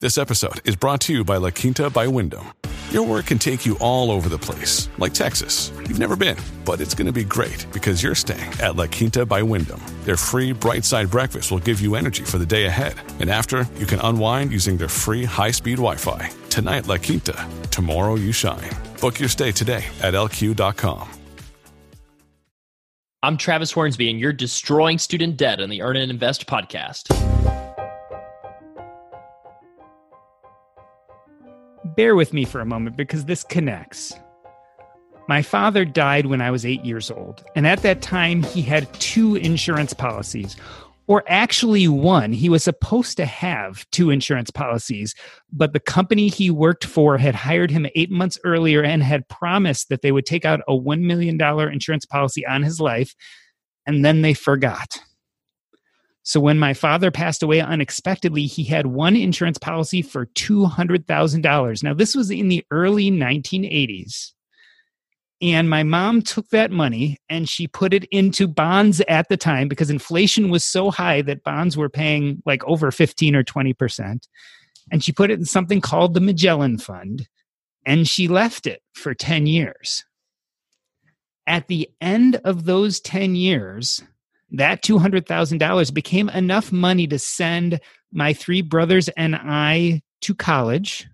This episode is brought to you by La Quinta by Wyndham. Your work can take you all over the place, like Texas. You've never been, but it's going to be great because you're staying at La Quinta by Wyndham. Their free bright side breakfast will give you energy for the day ahead. And after, you can unwind using their free high speed Wi Fi. Tonight, La Quinta. Tomorrow, you shine. Book your stay today at lq.com. I'm Travis Hornsby, and you're destroying student debt on the Earn and Invest podcast. Bear with me for a moment because this connects. My father died when I was eight years old, and at that time he had two insurance policies, or actually one. He was supposed to have two insurance policies, but the company he worked for had hired him eight months earlier and had promised that they would take out a $1 million insurance policy on his life, and then they forgot. So when my father passed away unexpectedly, he had one insurance policy for $200,000. Now, this was in the early 1980s. And my mom took that money and she put it into bonds at the time because inflation was so high that bonds were paying like over 15 or 20%. And she put it in something called the Magellan Fund and she left it for 10 years. At the end of those 10 years, that $200,000 became enough money to send my three brothers and I to college.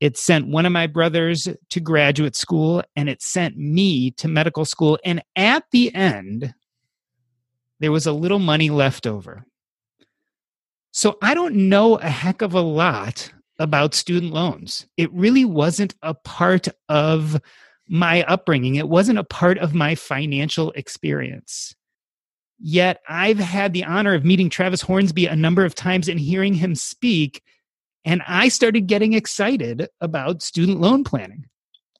It sent one of my brothers to graduate school and it sent me to medical school. And at the end, there was a little money left over. So I don't know a heck of a lot about student loans. It really wasn't a part of my upbringing, it wasn't a part of my financial experience. Yet I've had the honor of meeting Travis Hornsby a number of times and hearing him speak. And I started getting excited about student loan planning.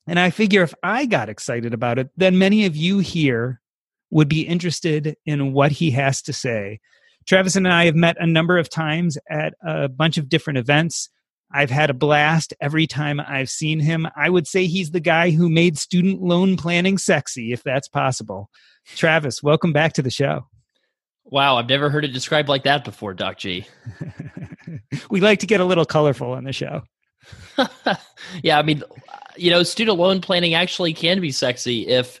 And I figure if I got excited about it, then many of you here would be interested in what he has to say. Travis and I have met a number of times at a bunch of different events. I've had a blast every time I've seen him. I would say he's the guy who made student loan planning sexy, if that's possible. Travis, welcome back to the show. Wow, I've never heard it described like that before, Doc G. we like to get a little colorful on the show. yeah, I mean, you know, student loan planning actually can be sexy if,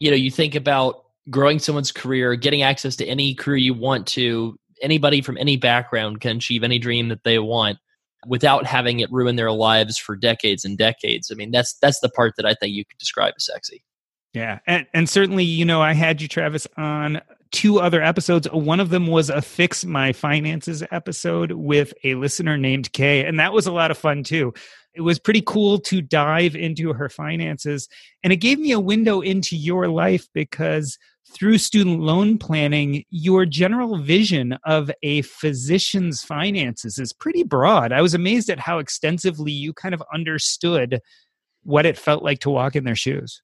you know, you think about growing someone's career, getting access to any career you want to. Anybody from any background can achieve any dream that they want without having it ruin their lives for decades and decades. I mean, that's that's the part that I think you could describe as sexy. Yeah, and and certainly, you know, I had you, Travis, on two other episodes. One of them was a fix my finances episode with a listener named Kay, and that was a lot of fun too. It was pretty cool to dive into her finances, and it gave me a window into your life because through student loan planning, your general vision of a physician's finances is pretty broad. I was amazed at how extensively you kind of understood what it felt like to walk in their shoes.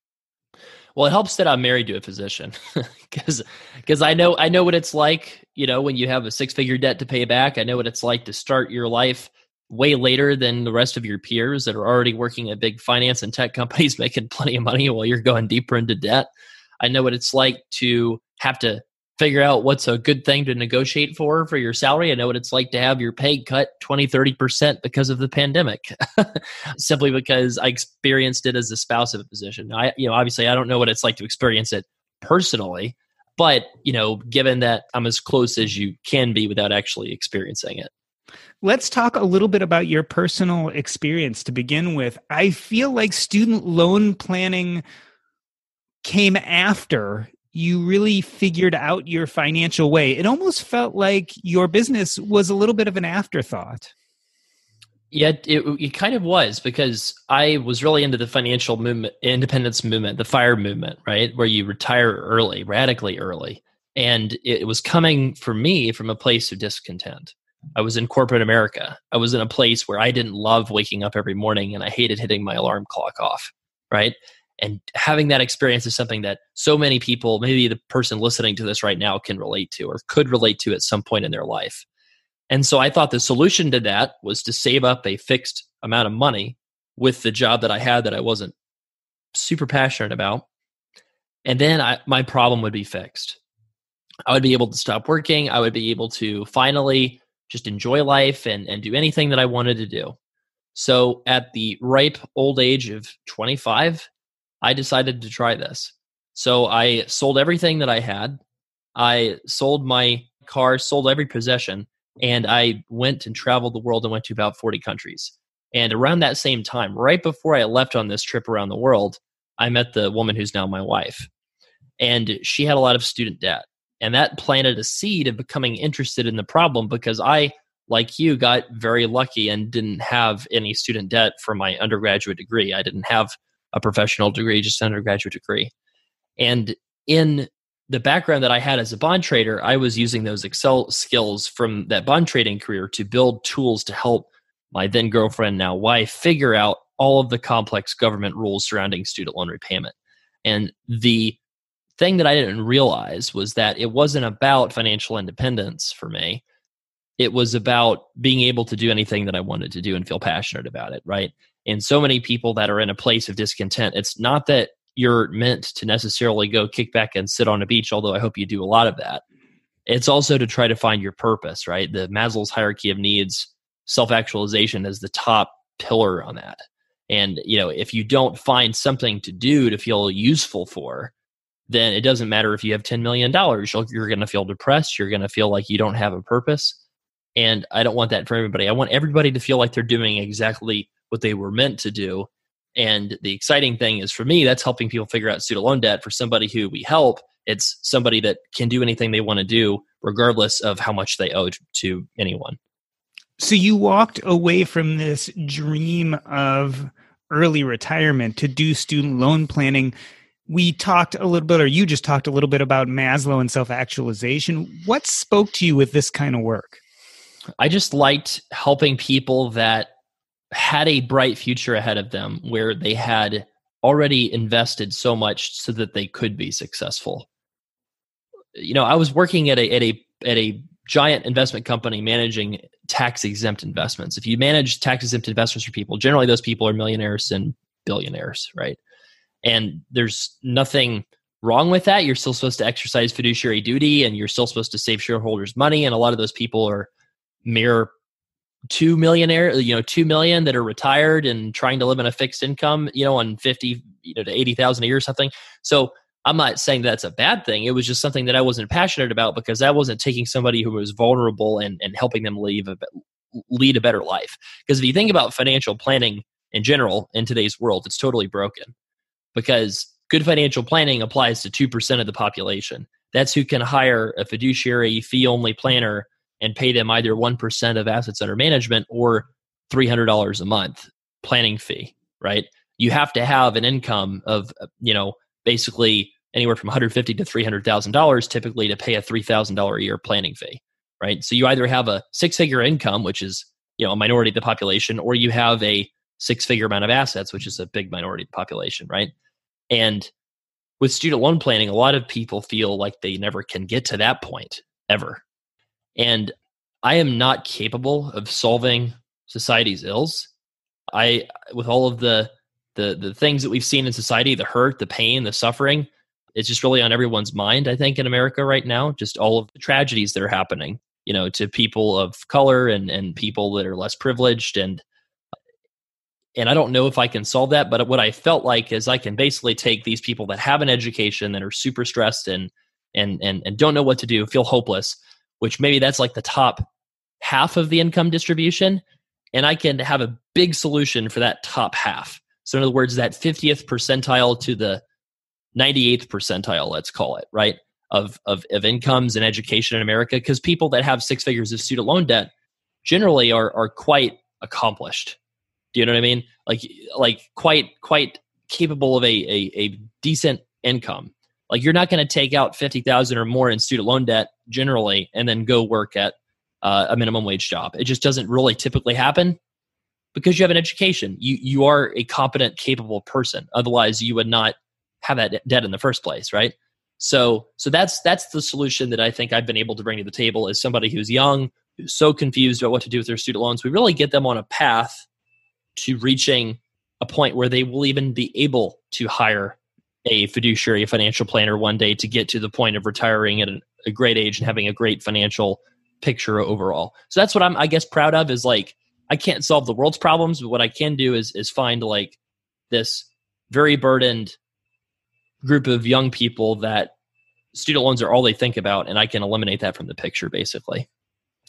Well, it helps that I'm married to a physician because because I know I know what it's like. You know, when you have a six figure debt to pay back, I know what it's like to start your life way later than the rest of your peers that are already working at big finance and tech companies, making plenty of money while you're going deeper into debt. I know what it's like to have to figure out what's a good thing to negotiate for for your salary. I know what it's like to have your pay cut 20, 30% because of the pandemic, simply because I experienced it as a spouse of a physician. I, you know, obviously I don't know what it's like to experience it personally, but, you know, given that I'm as close as you can be without actually experiencing it. Let's talk a little bit about your personal experience to begin with. I feel like student loan planning came after you really figured out your financial way. It almost felt like your business was a little bit of an afterthought. Yeah, it, it kind of was because I was really into the financial movement, independence movement, the FIRE movement, right? Where you retire early, radically early. And it was coming for me from a place of discontent. I was in corporate America. I was in a place where I didn't love waking up every morning and I hated hitting my alarm clock off, right? And having that experience is something that so many people, maybe the person listening to this right now, can relate to or could relate to at some point in their life. And so I thought the solution to that was to save up a fixed amount of money with the job that I had that I wasn't super passionate about. And then I, my problem would be fixed. I would be able to stop working. I would be able to finally just enjoy life and, and do anything that I wanted to do. So at the ripe old age of 25, I decided to try this. So I sold everything that I had. I sold my car, sold every possession, and I went and traveled the world and went to about 40 countries. And around that same time, right before I left on this trip around the world, I met the woman who's now my wife. And she had a lot of student debt. And that planted a seed of becoming interested in the problem because I, like you, got very lucky and didn't have any student debt for my undergraduate degree. I didn't have a professional degree, just an undergraduate degree. And in the background that I had as a bond trader, I was using those Excel skills from that bond trading career to build tools to help my then girlfriend, now wife, figure out all of the complex government rules surrounding student loan repayment. And the thing that I didn't realize was that it wasn't about financial independence for me. It was about being able to do anything that I wanted to do and feel passionate about it, right? And so many people that are in a place of discontent, it's not that you're meant to necessarily go kick back and sit on a beach, although I hope you do a lot of that. It's also to try to find your purpose, right? The Maslow's hierarchy of needs, self actualization is the top pillar on that. And, you know, if you don't find something to do to feel useful for, then it doesn't matter if you have $10 million. You're going to feel depressed. You're going to feel like you don't have a purpose. And I don't want that for everybody. I want everybody to feel like they're doing exactly what they were meant to do. And the exciting thing is for me, that's helping people figure out student loan debt. For somebody who we help, it's somebody that can do anything they want to do, regardless of how much they owe to anyone. So you walked away from this dream of early retirement to do student loan planning. We talked a little bit, or you just talked a little bit about Maslow and self actualization. What spoke to you with this kind of work? I just liked helping people that had a bright future ahead of them where they had already invested so much so that they could be successful. You know, I was working at a at a at a giant investment company managing tax exempt investments. If you manage tax exempt investments for people, generally those people are millionaires and billionaires, right? And there's nothing wrong with that. You're still supposed to exercise fiduciary duty and you're still supposed to save shareholders money. And a lot of those people are mere two millionaire, you know, two million that are retired and trying to live in a fixed income, you know, on 50, you know, to 80,000 a year or something. So I'm not saying that's a bad thing. It was just something that I wasn't passionate about because I wasn't taking somebody who was vulnerable and, and helping them leave a, lead a better life. Because if you think about financial planning in general in today's world, it's totally broken because good financial planning applies to 2% of the population. That's who can hire a fiduciary fee only planner and pay them either 1% of assets under management or $300 a month planning fee, right? You have to have an income of, uh, you know, basically anywhere from 150 to $300,000 typically to pay a $3,000 a year planning fee, right? So you either have a six figure income, which is, you know, a minority of the population, or you have a six figure amount of assets, which is a big minority of the population, right? And with student loan planning, a lot of people feel like they never can get to that point ever. And I am not capable of solving society's ills. I, with all of the the the things that we've seen in society, the hurt, the pain, the suffering, it's just really on everyone's mind. I think in America right now, just all of the tragedies that are happening, you know, to people of color and and people that are less privileged and and I don't know if I can solve that, but what I felt like is I can basically take these people that have an education that are super stressed and and and and don't know what to do, feel hopeless, which maybe that's like the top half of the income distribution, and I can have a big solution for that top half. So, in other words, that 50th percentile to the 98th percentile, let's call it, right? Of, of, of incomes and education in America, because people that have six figures of student loan debt generally are, are quite accomplished. Do you know what I mean? Like, like quite, quite capable of a, a, a decent income. Like you're not going to take out 50,000 or more in student loan debt generally and then go work at uh, a minimum wage job. It just doesn't really typically happen because you have an education. You you are a competent, capable person. Otherwise, you would not have that debt in the first place, right? So so that's that's the solution that I think I've been able to bring to the table as somebody who's young, who's so confused about what to do with their student loans. We really get them on a path to reaching a point where they will even be able to hire a fiduciary, a financial planner one day to get to the point of retiring at a great age and having a great financial picture overall. So that's what I'm I guess proud of is like I can't solve the world's problems, but what I can do is is find like this very burdened group of young people that student loans are all they think about and I can eliminate that from the picture basically.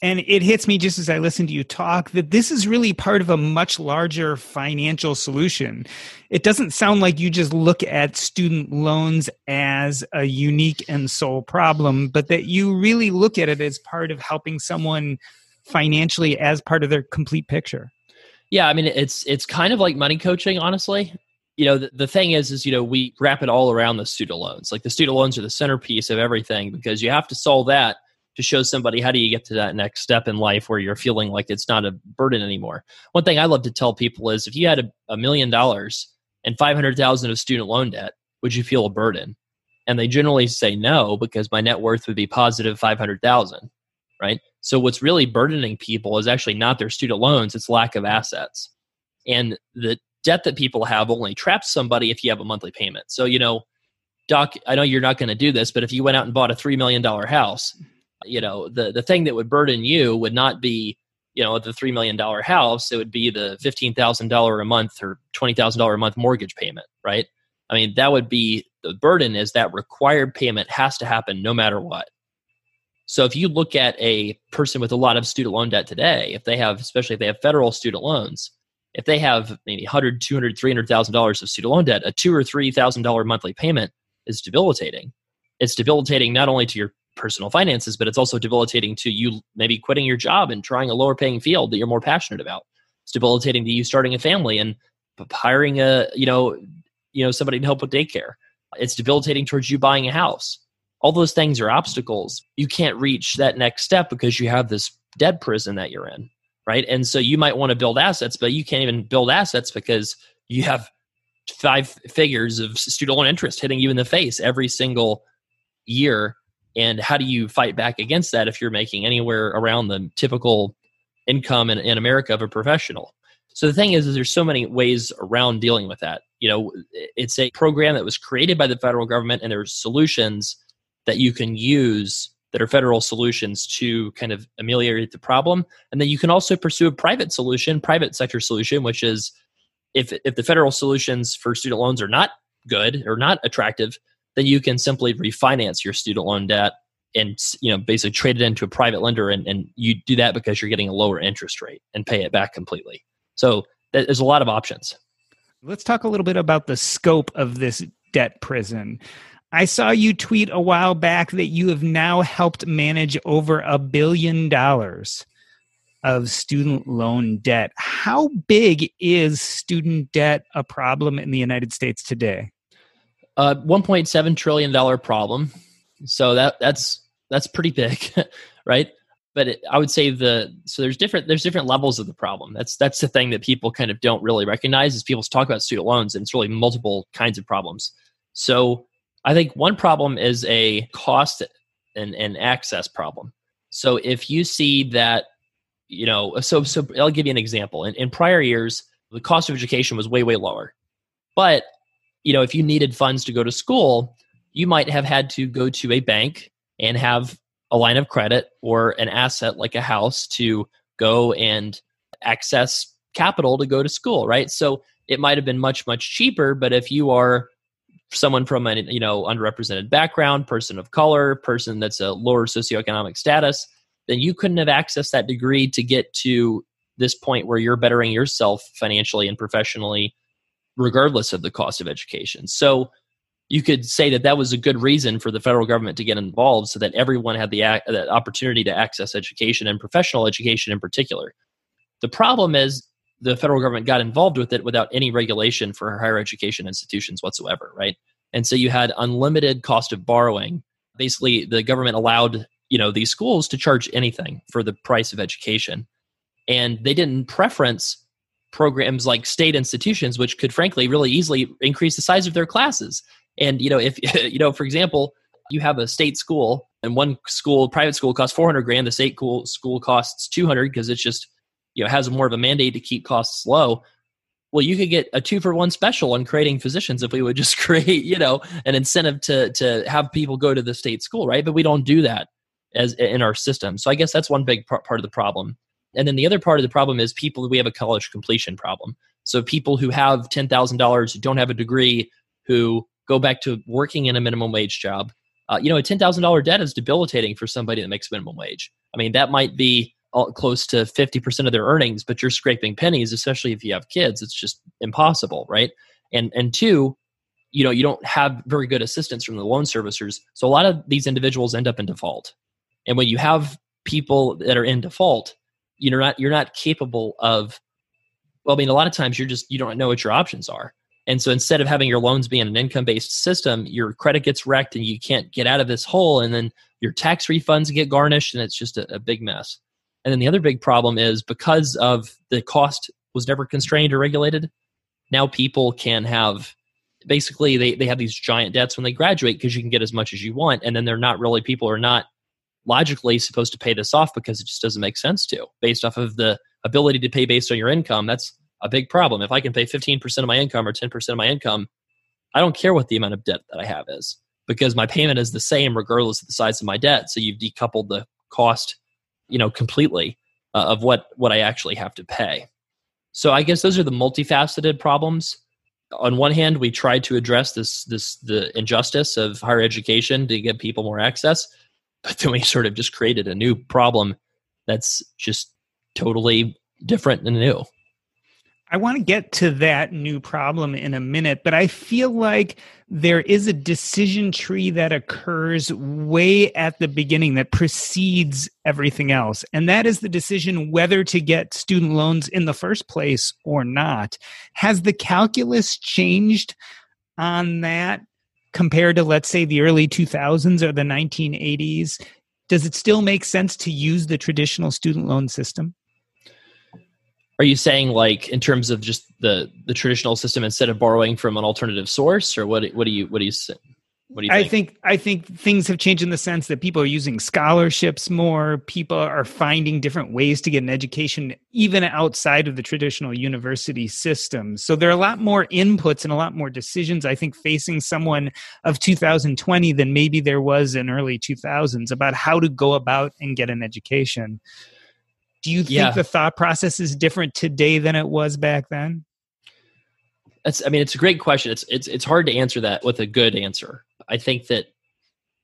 And it hits me just as I listen to you talk that this is really part of a much larger financial solution. It doesn't sound like you just look at student loans as a unique and sole problem, but that you really look at it as part of helping someone financially as part of their complete picture. Yeah, I mean it's it's kind of like money coaching honestly. You know, the, the thing is is you know, we wrap it all around the student loans. Like the student loans are the centerpiece of everything because you have to solve that to show somebody how do you get to that next step in life where you're feeling like it's not a burden anymore. One thing I love to tell people is if you had a, a million dollars and 500,000 of student loan debt, would you feel a burden? And they generally say no because my net worth would be positive 500,000, right? So what's really burdening people is actually not their student loans, it's lack of assets. And the debt that people have only traps somebody if you have a monthly payment. So, you know, Doc, I know you're not going to do this, but if you went out and bought a $3 million house, you know the the thing that would burden you would not be you know the three million dollar house. It would be the fifteen thousand dollar a month or twenty thousand dollar a month mortgage payment right? I mean that would be the burden is that required payment has to happen no matter what. So if you look at a person with a lot of student loan debt today if they have especially if they have federal student loans if they have maybe 100 200 300000 dollars of student loan debt a two or three thousand dollar monthly payment is debilitating. It's debilitating not only to your personal finances, but it's also debilitating to you maybe quitting your job and trying a lower paying field that you're more passionate about. It's debilitating to you starting a family and hiring a you know you know somebody to help with daycare. It's debilitating towards you buying a house. All those things are obstacles. You can't reach that next step because you have this dead prison that you're in, right? And so you might want to build assets, but you can't even build assets because you have five figures of student loan interest hitting you in the face every single year and how do you fight back against that if you're making anywhere around the typical income in, in america of a professional? So the thing is, is there's so many ways around dealing with that. You know it's a program that was created by the federal government and there's solutions that you can use that are federal solutions to kind of ameliorate the problem. And then you can also pursue a private solution private sector solution which is if if the federal solutions for student loans are not good or not attractive then you can simply refinance your student loan debt and you know basically trade it into a private lender and, and you do that because you're getting a lower interest rate and pay it back completely. So there's a lot of options. Let's talk a little bit about the scope of this debt prison. I saw you tweet a while back that you have now helped manage over a billion dollars of student loan debt. How big is student debt a problem in the united states today uh, 1.7 trillion dollar problem. So that that's that's pretty big, right? But it, I would say the so there's different there's different levels of the problem. That's that's the thing that people kind of don't really recognize is people talk about student loans and it's really multiple kinds of problems. So I think one problem is a cost and, and access problem. So if you see that, you know, so so I'll give you an example. In, in prior years, the cost of education was way way lower, but you know, if you needed funds to go to school, you might have had to go to a bank and have a line of credit or an asset like a house to go and access capital to go to school, right? So it might have been much much cheaper, but if you are someone from a you know underrepresented background, person of color, person that's a lower socioeconomic status, then you couldn't have accessed that degree to get to this point where you're bettering yourself financially and professionally regardless of the cost of education. So you could say that that was a good reason for the federal government to get involved so that everyone had the, the opportunity to access education and professional education in particular. The problem is the federal government got involved with it without any regulation for higher education institutions whatsoever, right? And so you had unlimited cost of borrowing. Basically, the government allowed you know these schools to charge anything for the price of education, and they didn't preference programs like state institutions, which could frankly really easily increase the size of their classes. And you know, if you know, for example, you have a state school and one school, private school costs 400 grand, the state school school costs 200 because it's just, you know, has more of a mandate to keep costs low. Well, you could get a two for one special on creating physicians if we would just create, you know, an incentive to to have people go to the state school, right? But we don't do that as in our system. So I guess that's one big part of the problem. And then the other part of the problem is people we have a college completion problem. So people who have $10,000 who don't have a degree who go back to working in a minimum wage job uh, you know, a ten thousand dollar debt is debilitating for somebody that makes minimum wage. I mean, that might be close to fifty percent of their earnings, but you're scraping pennies, especially if you have kids. It's just impossible, right? And and two, you know, you don't have very good assistance from the loan servicers, so a lot of these individuals end up in default. And when you have people that are in default, you're not you're not capable of. Well, I mean, a lot of times you're just you don't know what your options are. And so instead of having your loans be in an income based system, your credit gets wrecked and you can't get out of this hole. And then your tax refunds get garnished and it's just a, a big mess. And then the other big problem is because of the cost was never constrained or regulated, now people can have basically they, they have these giant debts when they graduate because you can get as much as you want. And then they're not really, people are not logically supposed to pay this off because it just doesn't make sense to based off of the ability to pay based on your income. That's a big problem. If I can pay 15% of my income or 10% of my income, I don't care what the amount of debt that I have is because my payment is the same regardless of the size of my debt. So you've decoupled the cost, you know, completely uh, of what what I actually have to pay. So I guess those are the multifaceted problems. On one hand, we tried to address this this the injustice of higher education to give people more access, but then we sort of just created a new problem that's just totally different and new. I want to get to that new problem in a minute, but I feel like there is a decision tree that occurs way at the beginning that precedes everything else. And that is the decision whether to get student loans in the first place or not. Has the calculus changed on that compared to, let's say, the early 2000s or the 1980s? Does it still make sense to use the traditional student loan system? Are you saying like in terms of just the the traditional system instead of borrowing from an alternative source, or what? What do you what do you what do you think? I think I think things have changed in the sense that people are using scholarships more. People are finding different ways to get an education, even outside of the traditional university system. So there are a lot more inputs and a lot more decisions. I think facing someone of 2020 than maybe there was in early 2000s about how to go about and get an education. Do you think yeah. the thought process is different today than it was back then? That's I mean it's a great question. It's it's it's hard to answer that with a good answer. I think that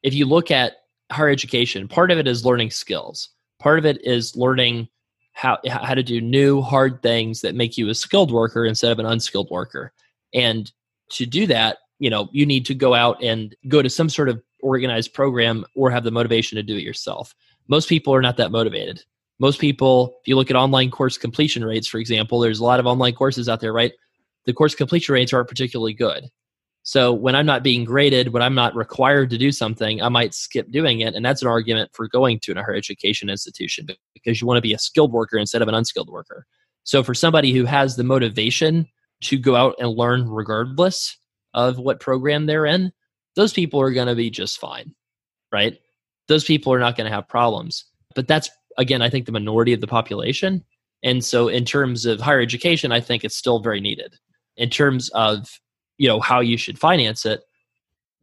if you look at higher education, part of it is learning skills. Part of it is learning how how to do new hard things that make you a skilled worker instead of an unskilled worker. And to do that, you know, you need to go out and go to some sort of organized program or have the motivation to do it yourself. Most people are not that motivated most people, if you look at online course completion rates, for example, there's a lot of online courses out there, right? The course completion rates aren't particularly good. So when I'm not being graded, when I'm not required to do something, I might skip doing it. And that's an argument for going to an higher education institution because you want to be a skilled worker instead of an unskilled worker. So for somebody who has the motivation to go out and learn regardless of what program they're in, those people are going to be just fine, right? Those people are not going to have problems. But that's again, I think the minority of the population. And so in terms of higher education, I think it's still very needed. In terms of, you know, how you should finance it,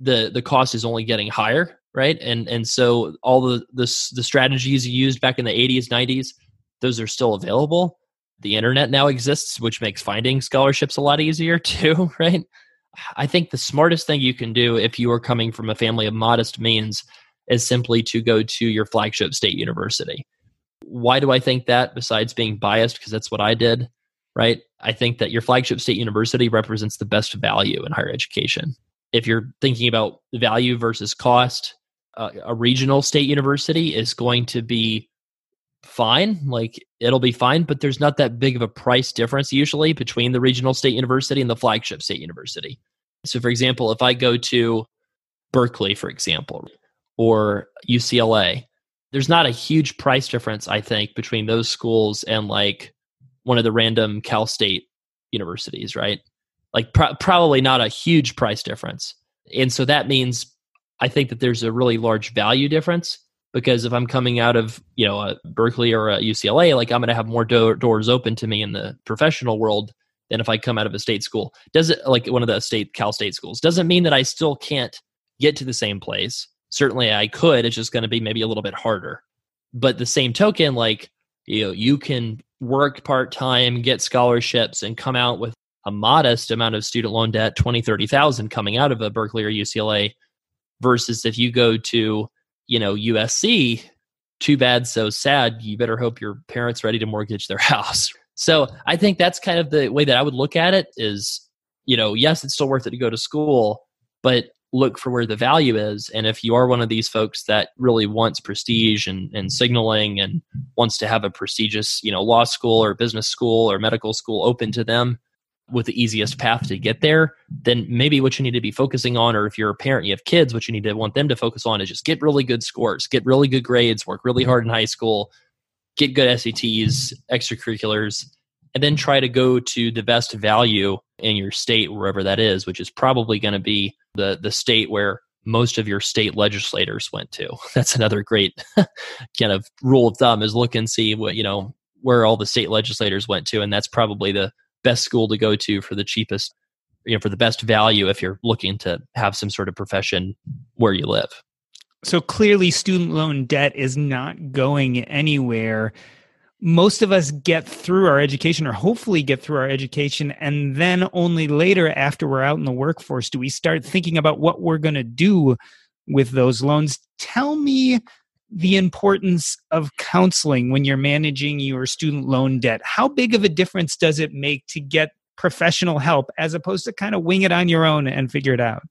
the the cost is only getting higher, right? And and so all the the, the strategies you used back in the 80s, 90s, those are still available. The internet now exists, which makes finding scholarships a lot easier too, right? I think the smartest thing you can do if you are coming from a family of modest means is simply to go to your flagship state university why do I think that besides being biased? Because that's what I did, right? I think that your flagship state university represents the best value in higher education. If you're thinking about value versus cost, uh, a regional state university is going to be fine. Like it'll be fine, but there's not that big of a price difference usually between the regional state university and the flagship state university. So, for example, if I go to Berkeley, for example, or UCLA, there's not a huge price difference, I think, between those schools and like one of the random Cal State universities, right? Like, pro- probably not a huge price difference. And so that means I think that there's a really large value difference because if I'm coming out of, you know, a Berkeley or UCLA, like I'm going to have more do- doors open to me in the professional world than if I come out of a state school. Does it like one of the state Cal State schools? Doesn't mean that I still can't get to the same place. Certainly I could. It's just going to be maybe a little bit harder. But the same token, like you know, you can work part time, get scholarships, and come out with a modest amount of student loan debt, 20, 30,000 coming out of a Berkeley or UCLA versus if you go to, you know, USC, too bad, so sad. You better hope your parents ready to mortgage their house. So I think that's kind of the way that I would look at it is, you know, yes, it's still worth it to go to school, but look for where the value is. And if you are one of these folks that really wants prestige and, and signaling and wants to have a prestigious, you know, law school or business school or medical school open to them with the easiest path to get there, then maybe what you need to be focusing on, or if you're a parent, you have kids, what you need to want them to focus on is just get really good scores, get really good grades, work really hard in high school, get good SATs, extracurriculars, and then try to go to the best value in your state, wherever that is, which is probably going to be the the state where most of your state legislators went to. That's another great kind of rule of thumb is look and see what, you know, where all the state legislators went to. And that's probably the best school to go to for the cheapest, you know, for the best value if you're looking to have some sort of profession where you live. So clearly, student loan debt is not going anywhere. Most of us get through our education, or hopefully get through our education, and then only later, after we're out in the workforce, do we start thinking about what we're going to do with those loans. Tell me the importance of counseling when you're managing your student loan debt. How big of a difference does it make to get professional help as opposed to kind of wing it on your own and figure it out?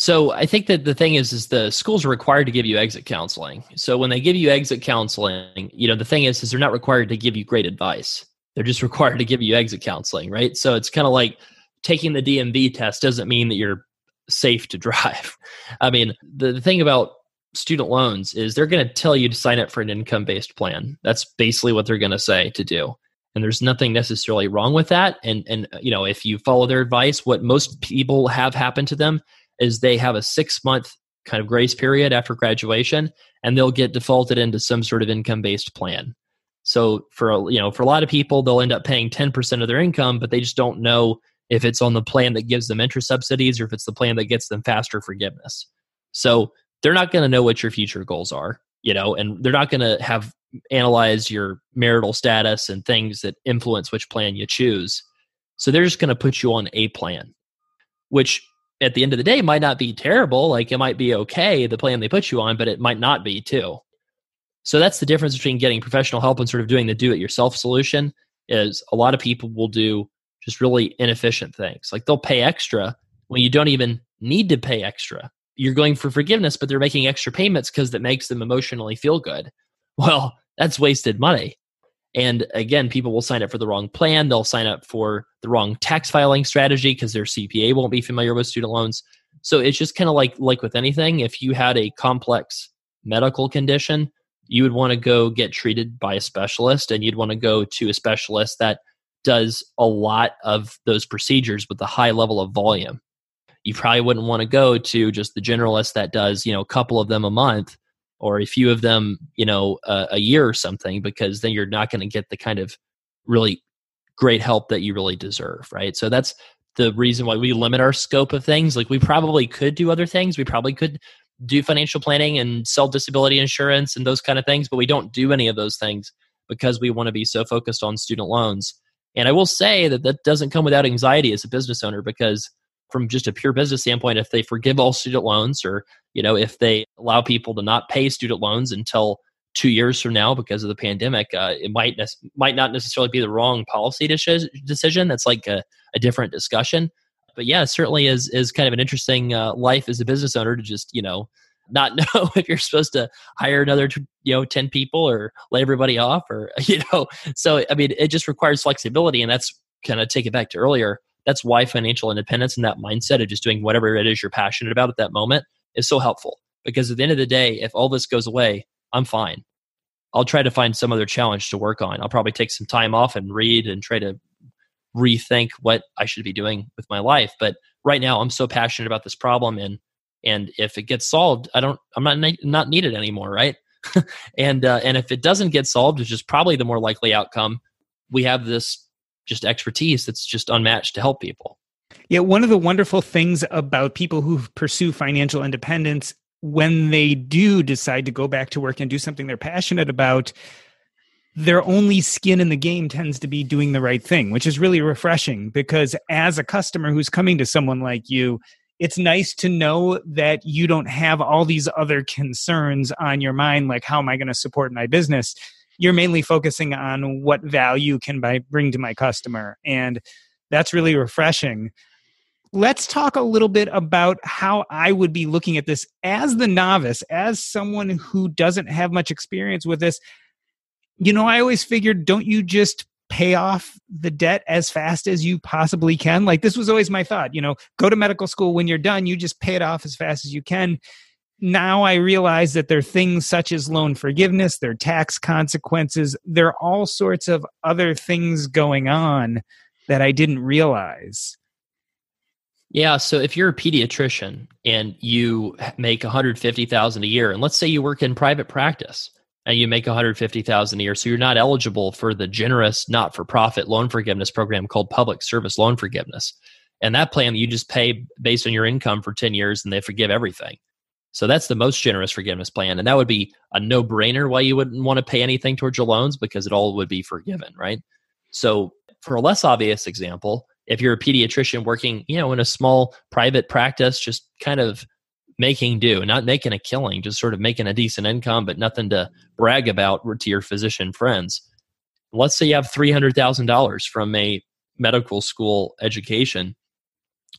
So I think that the thing is, is the schools are required to give you exit counseling. So when they give you exit counseling, you know, the thing is, is they're not required to give you great advice. They're just required to give you exit counseling, right? So it's kind of like taking the DMV test doesn't mean that you're safe to drive. I mean, the, the thing about student loans is they're going to tell you to sign up for an income based plan. That's basically what they're going to say to do and there's nothing necessarily wrong with that and and you know if you follow their advice what most people have happen to them is they have a six month kind of grace period after graduation and they'll get defaulted into some sort of income based plan. So for you know for a lot of people they'll end up paying 10% of their income but they just don't know if it's on the plan that gives them interest subsidies or if it's the plan that gets them faster forgiveness. So they're not going to know what your future goals are you know and they're not going to have analyzed your marital status and things that influence which plan you choose. So they're just going to put you on a plan which at the end of the day might not be terrible like it might be okay the plan they put you on but it might not be too so that's the difference between getting professional help and sort of doing the do it yourself solution is a lot of people will do just really inefficient things like they'll pay extra when you don't even need to pay extra you're going for forgiveness, but they're making extra payments because that makes them emotionally feel good. Well, that's wasted money. And again, people will sign up for the wrong plan. They'll sign up for the wrong tax filing strategy because their CPA won't be familiar with student loans. So it's just kind of like like with anything. If you had a complex medical condition, you would want to go get treated by a specialist, and you'd want to go to a specialist that does a lot of those procedures with a high level of volume you probably wouldn't want to go to just the generalist that does you know a couple of them a month or a few of them you know uh, a year or something because then you're not going to get the kind of really great help that you really deserve right? So that's the reason why we limit our scope of things. Like we probably could do other things. We probably could do financial planning and sell disability insurance and those kind of things but we don't do any of those things because we want to be so focused on student loans. And i will say that that doesn't come without anxiety as a business owner because from just a pure business standpoint if they forgive all student loans or you know if they allow people to not pay student loans until two years from now because of the pandemic uh, it might ne- might not necessarily be the wrong policy decision. That's like a, a, different discussion. But yeah certainly is is kind of an interesting uh, life as a business owner to just you know not know if you're supposed to hire another you know 10 people or lay everybody off or you know. So i mean it just requires flexibility and that's kind of take it back to earlier That's why financial independence and that mindset of just doing whatever it is you're passionate about at that moment is so helpful. Because at the end of the day, if all this goes away, I'm fine. I'll try to find some other challenge to work on. I'll probably take some time off and read and try to rethink what I should be doing with my life. But right now, I'm so passionate about this problem, and and if it gets solved, I don't, I'm not not needed anymore, right? and uh, and if it doesn't get solved, which is probably the more likely outcome, we have this just expertise that's just unmatched to help people. Yeah, one of the wonderful things about people who pursue financial independence when they do decide to go back to work and do something they're passionate about, their only skin in the game tends to be doing the right thing, which is really refreshing because as a customer who's coming to someone like you, it's nice to know that you don't have all these other concerns on your mind, like how am I going to support my business? You're mainly focusing on what value can I bring to my customer. And that's really refreshing. Let's talk a little bit about how I would be looking at this as the novice, as someone who doesn't have much experience with this. You know, I always figured, don't you just pay off the debt as fast as you possibly can. Like this was always my thought, you know, go to medical school when you're done, you just pay it off as fast as you can. Now I realize that there are things such as loan forgiveness, there are tax consequences, there are all sorts of other things going on that I didn't realize. Yeah, so if you're a pediatrician and you make 150,000 a year and let's say you work in private practice, and you make 150,000 a year. So you're not eligible for the generous not-for-profit loan forgiveness program called public service loan forgiveness. And that plan you just pay based on your income for 10 years and they forgive everything. So that's the most generous forgiveness plan. And that would be a no-brainer why you wouldn't want to pay anything towards your loans because it all would be forgiven, right? So for a less obvious example, if you're a pediatrician working, you know, in a small private practice, just kind of making do, not making a killing, just sort of making a decent income, but nothing to brag about to your physician friends. Let's say you have $300,000 from a medical school education.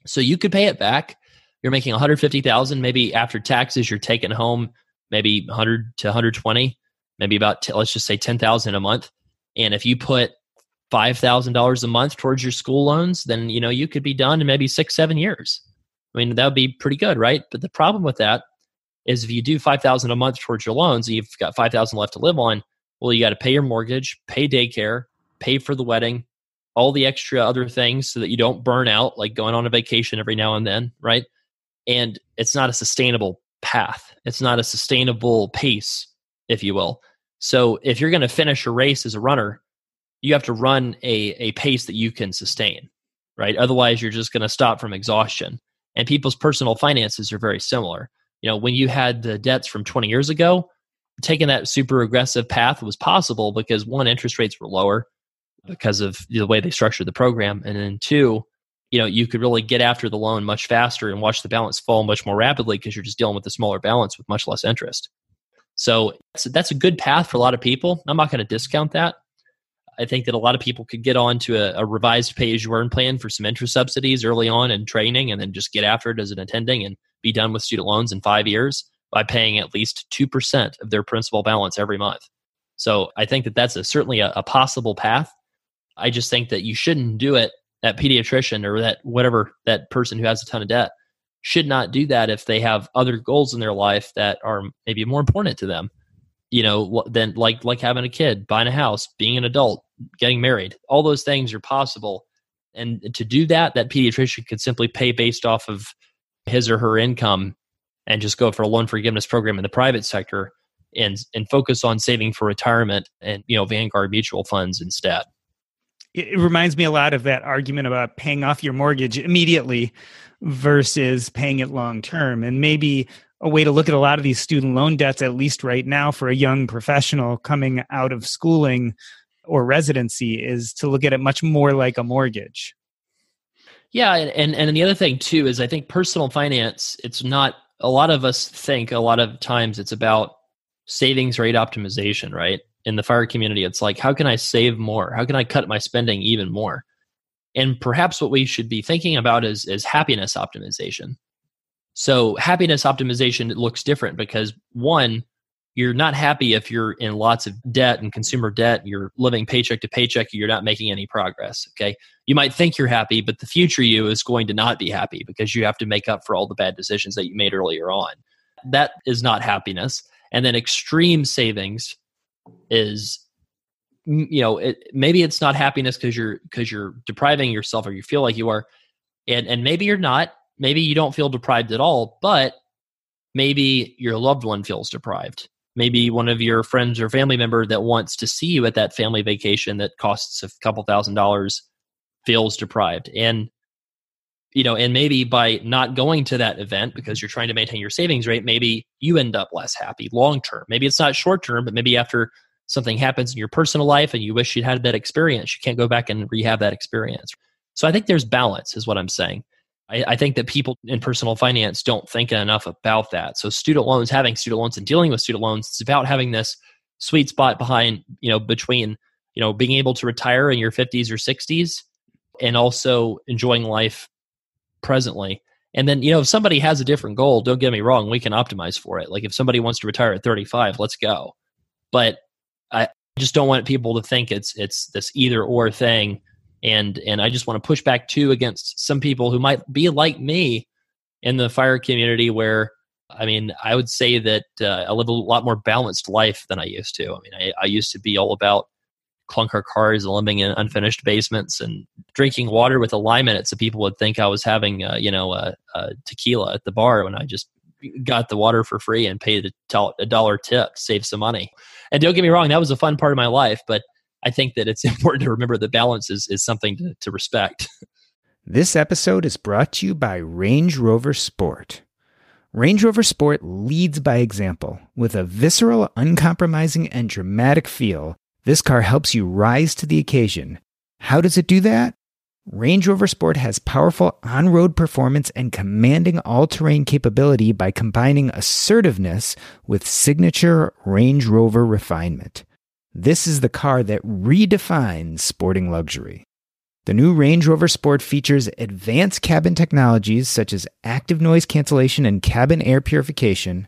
So you could pay it back. You're making 150,000 maybe after taxes you're taking home maybe 100 to 120, maybe about t- let's just say 10,000 a month. And if you put $5,000 a month towards your school loans, then you know you could be done in maybe 6 7 years. I mean, that would be pretty good, right? But the problem with that is if you do 5000 a month towards your loans and you've got 5000 left to live on, well, you got to pay your mortgage, pay daycare, pay for the wedding, all the extra other things so that you don't burn out, like going on a vacation every now and then, right? And it's not a sustainable path. It's not a sustainable pace, if you will. So if you're going to finish a race as a runner, you have to run a, a pace that you can sustain, right? Otherwise, you're just going to stop from exhaustion and people's personal finances are very similar. You know, when you had the debts from 20 years ago, taking that super aggressive path was possible because one, interest rates were lower because of the way they structured the program, and then two, you know, you could really get after the loan much faster and watch the balance fall much more rapidly because you're just dealing with a smaller balance with much less interest. So that's, that's a good path for a lot of people. I'm not going to discount that. I think that a lot of people could get on to a, a revised pay as you earn plan for some interest subsidies early on in training and then just get after it as an attending and be done with student loans in five years by paying at least 2% of their principal balance every month. So I think that that's a, certainly a, a possible path. I just think that you shouldn't do it that pediatrician or that whatever that person who has a ton of debt should not do that if they have other goals in their life that are maybe more important to them. You know than like like having a kid buying a house being an adult getting married. All those things are possible. And to do that that pediatrician could simply pay based off of his or her income and just go for a loan forgiveness program in the private sector and and focus on saving for retirement and you know vanguard mutual funds instead it reminds me a lot of that argument about paying off your mortgage immediately versus paying it long term and maybe a way to look at a lot of these student loan debts, at least right now, for a young professional coming out of schooling or residency, is to look at it much more like a mortgage. Yeah, and and the other thing too is I think personal finance. It's not a lot of us think a lot of times it's about savings rate optimization, right? In the fire community, it's like how can I save more? How can I cut my spending even more? And perhaps what we should be thinking about is is happiness optimization so happiness optimization looks different because one, you're not happy if you're in lots of debt and consumer debt you're living paycheck to paycheck you're not making any progress okay you might think you're happy but the future you is going to not be happy because you have to make up for all the bad decisions that you made earlier on that is not happiness and then extreme savings is you know it, maybe it's not happiness because you're because you're depriving yourself or you feel like you are and and maybe you're not. Maybe you don't feel deprived at all but maybe your loved one feels deprived. Maybe one of your friends or family member that wants to see you at that family vacation that costs a couple thousand dollars feels deprived and you know and maybe by not going to that event because mm-hmm. you're trying to maintain your savings rate maybe you end up less happy long term maybe it's not short term but maybe after something happens in your personal life and you wish you'd had that experience you can't go back and rehab that experience. So i think there's balance is what i'm saying. I, I, think that people in personal finance don't think enough about that. So student loans, having student loans and dealing with student loans, it's about having this sweet spot behind, you know, between, you know, being able to retire in your 50s or 60s and also enjoying life presently. And then, you know, if somebody has a different goal, don't get me wrong, we can optimize for it. Like if somebody wants to retire at 35, let's go. But I just don't want people to think it's it's this either or thing and and I just want to push back too against some people who might be like me in the fire community where I mean I would say that uh, I live a lot more balanced life than I used to. I mean I, I used to be all about clunker cars living in unfinished basements and drinking water with a lime in it so people would think I was having uh, you know a, a tequila at the bar when I just got the water for free and paid a, a dollar tip to save some money. And don't get me wrong, that was a fun part of my life, but I think that it's important to remember that balance is, is something to, to respect. This episode is brought to you by Range Rover Sport. Range Rover Sport leads by example. With a visceral, uncompromising, and dramatic feel, this car helps you rise to the occasion. How does it do that? Range Rover Sport has powerful on road performance and commanding all terrain capability by combining assertiveness with signature Range Rover refinement. This is the car that redefines sporting luxury. The new Range Rover Sport features advanced cabin technologies such as active noise cancellation and cabin air purification,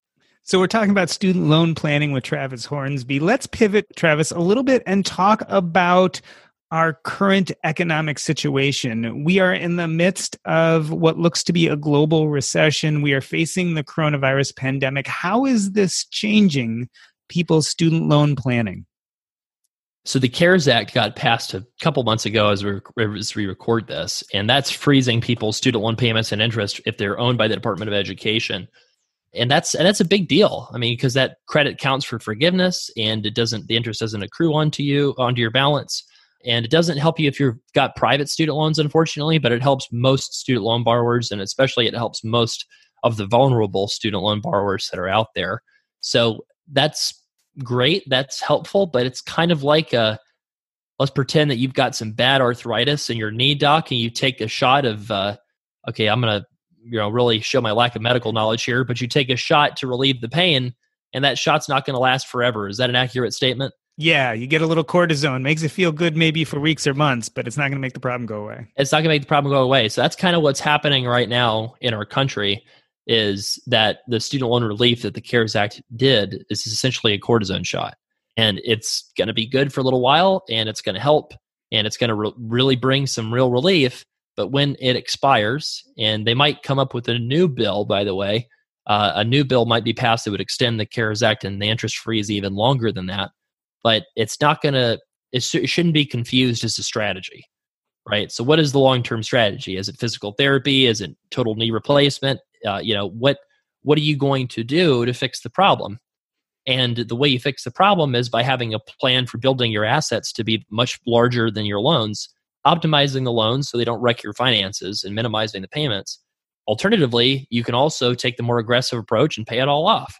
So we're talking about student loan planning with Travis Hornsby. Let's pivot, Travis, a little bit and talk about our current economic situation. We are in the midst of what looks to be a global recession. We are facing the coronavirus pandemic. How is this changing people's student loan planning? So the CARES Act got passed a couple months ago as we, as we record this, and that's freezing people's student loan payments and interest if they're owned by the Department of Education. And that's and that's a big deal. I mean, because that credit counts for forgiveness, and it doesn't the interest doesn't accrue onto you onto your balance, and it doesn't help you if you've got private student loans, unfortunately. But it helps most student loan borrowers, and especially it helps most of the vulnerable student loan borrowers that are out there. So that's great, that's helpful, but it's kind of like a let's pretend that you've got some bad arthritis in your knee doc and you take a shot of uh, okay, I'm to you know really show my lack of medical knowledge here, but you take a shot to relieve the pain and that shot's not going to last forever. Is that an accurate statement? Yeah, you get a little cortisone, makes it feel good maybe for weeks or months, but it's not going to make the problem go away. It's not going to make the problem go away. So that's kind of what's happening right now in our country is that the student loan relief that the CARES Act did is essentially a cortisone shot. And it's going to be good for a little while and it's going to help and it's going to re- really bring some real relief. But when it expires, and they might come up with a new bill, by the way, uh, a new bill might be passed that would extend the CARES Act and the interest freeze even longer than that. But it's not going to, it, sh- it shouldn't be confused as a strategy right? So, what is the long term strategy? Is it physical therapy? Is it total knee replacement? uh, you know what what are you going to do to fix the problem and the way you fix the problem is by having a plan for building your assets to be much larger than your loans optimizing the loans so they don't wreck your finances and minimizing the payments alternatively you can also take the more aggressive approach and pay it all off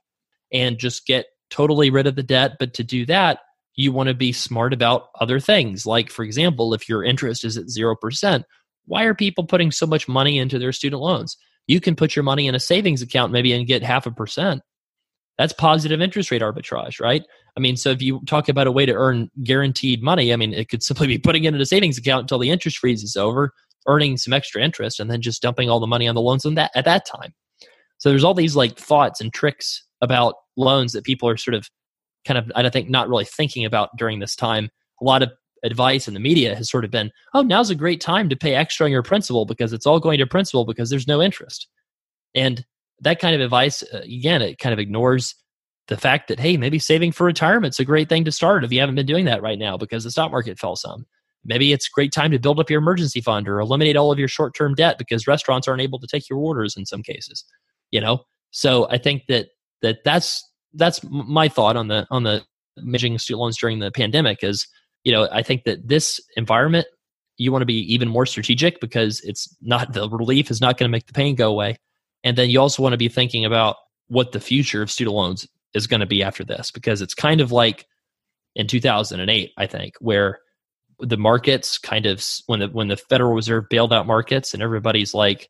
and just get totally rid of the debt. But to do that, you want to be smart about other things. Like, for example, if your interest is at 0%, why are people putting so much money into their student loans? You can put your money in a savings account maybe and get half a percent. That's positive interest rate arbitrage, right? I mean, so if you talk about a way to earn guaranteed money, I mean, it could simply be putting it in a savings account until the interest freeze is over, earning some extra interest, and then just dumping all the money on the loans that at that time. So there's all these like thoughts and tricks about loans that people are sort of kind of, I think, not really thinking about during this time. A lot of advice in the media has sort of been, oh, now's a great time to pay extra on your principal because it's all going to principal because there's no interest. And that kind of advice, uh, again, it kind of ignores the fact that, hey, maybe saving for retirement's a great thing to start if you haven't been doing that right now because the stock market fell some. Maybe it's a great time to build up your emergency fund or eliminate all of your short term debt because restaurants aren't able to take your orders in some cases. You know, so I think that that that's that's my thought on the on the managing student loans during the pandemic is you know i think that this environment you want to be even more strategic because it's not the relief is not going to make the pain go away and then you also want to be thinking about what the future of student loans is going to be after this because it's kind of like in 2008 i think where the markets kind of when the when the federal reserve bailed out markets and everybody's like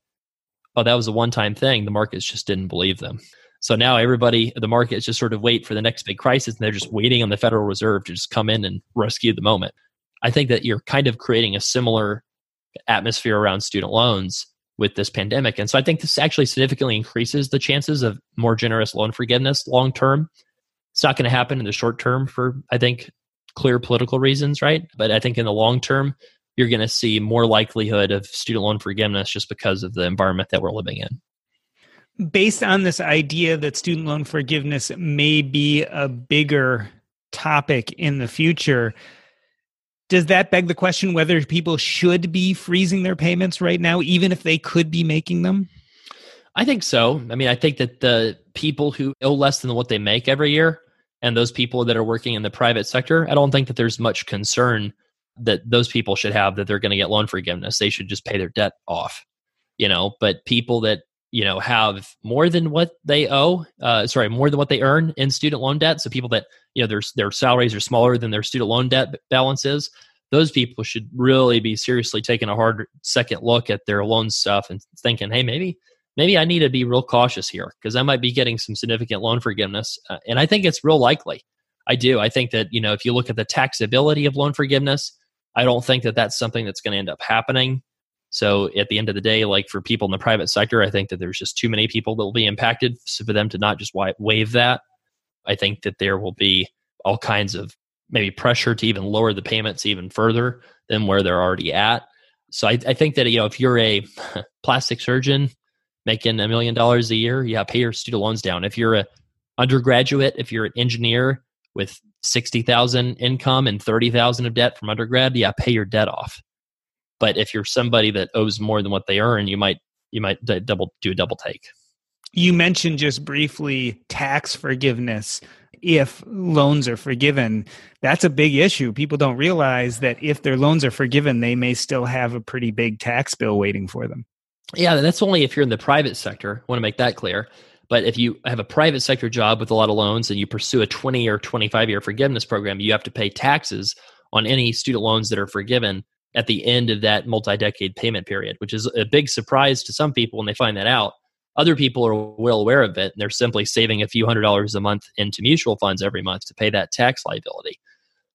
oh that was a one time thing the markets just didn't believe them so now everybody, the market is just sort of wait for the next big crisis, and they're just waiting on the Federal Reserve to just come in and rescue the moment. I think that you're kind of creating a similar atmosphere around student loans with this pandemic. And so I think this actually significantly increases the chances of more generous loan forgiveness long term. It's not going to happen in the short term for, I think, clear political reasons, right? But I think in the long term, you're going to see more likelihood of student loan forgiveness just because of the environment that we're living in based on this idea that student loan forgiveness may be a bigger topic in the future, does that beg the question whether people should be freezing their payments right now, even if they could be making them? I think so. I mean, I think that the people who owe less than what they make every year and those people that are working in the private sector, I don't think that there's much concern that those people should have that they're going to get loan forgiveness. They should just pay their debt off, you know, but people that you know have more than what they owe uh, sorry more than what they earn in student loan debt. So people that you know their their salaries are smaller than their student loan debt balances those people should really be seriously taking a hard second look at their loan stuff and thinking hey maybe maybe i need to be real cautious here because i might be getting some significant loan forgiveness uh, and i think it's real likely. I do. I think that you know if you look at the taxability of loan forgiveness i don't think that that's something that's going to end up happening so at the end of the day, like for people in the private sector, I think that there's just too many people that will be impacted. So for them to not just waive that, I think that there will be all kinds of maybe pressure to even lower the payments even further than where they're already at. So I, I think that you know if you're a plastic surgeon making a million dollars a year, yeah, pay your student loans down. If you're a undergraduate, if you're an engineer with sixty thousand income and thirty thousand of debt from undergrad, yeah, pay your debt off. But if you're somebody that owes more than what they earn, you might you might d- double do a double take. You mentioned just briefly tax forgiveness if loans are forgiven. That's a big issue. People don't realize that if their loans are forgiven, they may still have a pretty big tax bill waiting for them. Yeah, that's only if you're in the private sector. I want to make that clear. But if you have a private sector job with a lot of loans and you pursue a 20 or 25 year forgiveness program, you have to pay taxes on any student loans that are forgiven at the end of that multi-decade payment period, which is a big surprise to some people when they find that out. Other people are well aware of it, and they're simply saving a few hundred dollars a month into mutual funds every month to pay that tax liability.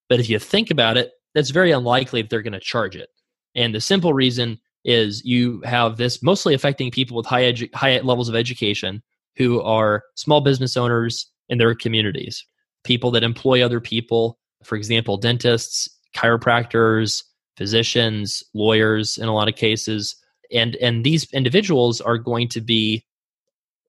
But if you think about it, that's very unlikely that they're going to charge it. And the simple reason is you have this mostly affecting people with high, edu- high levels of education who are small business owners in their communities, people that employ other people, for example, dentists, chiropractors, physicians, lawyers in a lot of cases. And and these individuals are going to be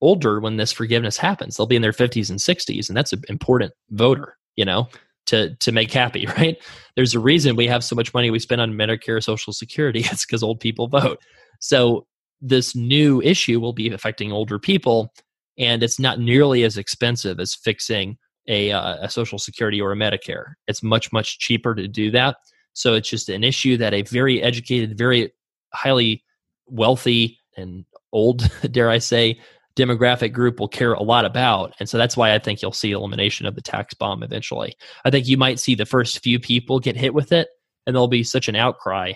older when this forgiveness happens. They'll be in their 50s and 60s and that's an important voter, you know, to to make happy, right? There's a reason we have so much money we spend on Medicare, Social Security. It's cuz old people vote. So this new issue will be affecting older people and it's not nearly as expensive as fixing a, uh, a social security or a medicare it's much much cheaper to do that so it's just an issue that a very educated, very highly wealthy and old, dare I say, demographic group will care a lot about. And so that's why I think you'll see elimination of the tax bomb eventually. I think you might see the first few people get hit with it and there'll be such an outcry.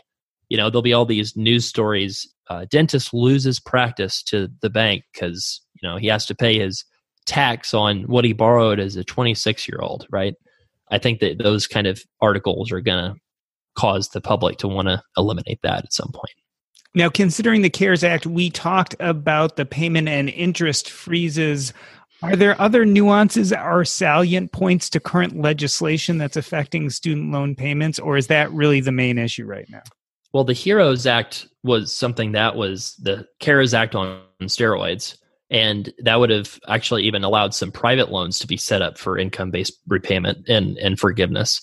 You know, there'll be all these news stories. Uh, dentist loses practice to the bank because, you know, he has to pay his tax on what he borrowed as a 26 year old, right? I think that those kind of articles are going to cause the public to want to eliminate that at some point. Now, considering the CARES Act, we talked about the payment and interest freezes. Are there other nuances or salient points to current legislation that's affecting student loan payments, or is that really the main issue right now? Well, the HEROES Act was something that was the CARES Act on steroids. And that would have actually even allowed some private loans to be set up for income based repayment and, and forgiveness.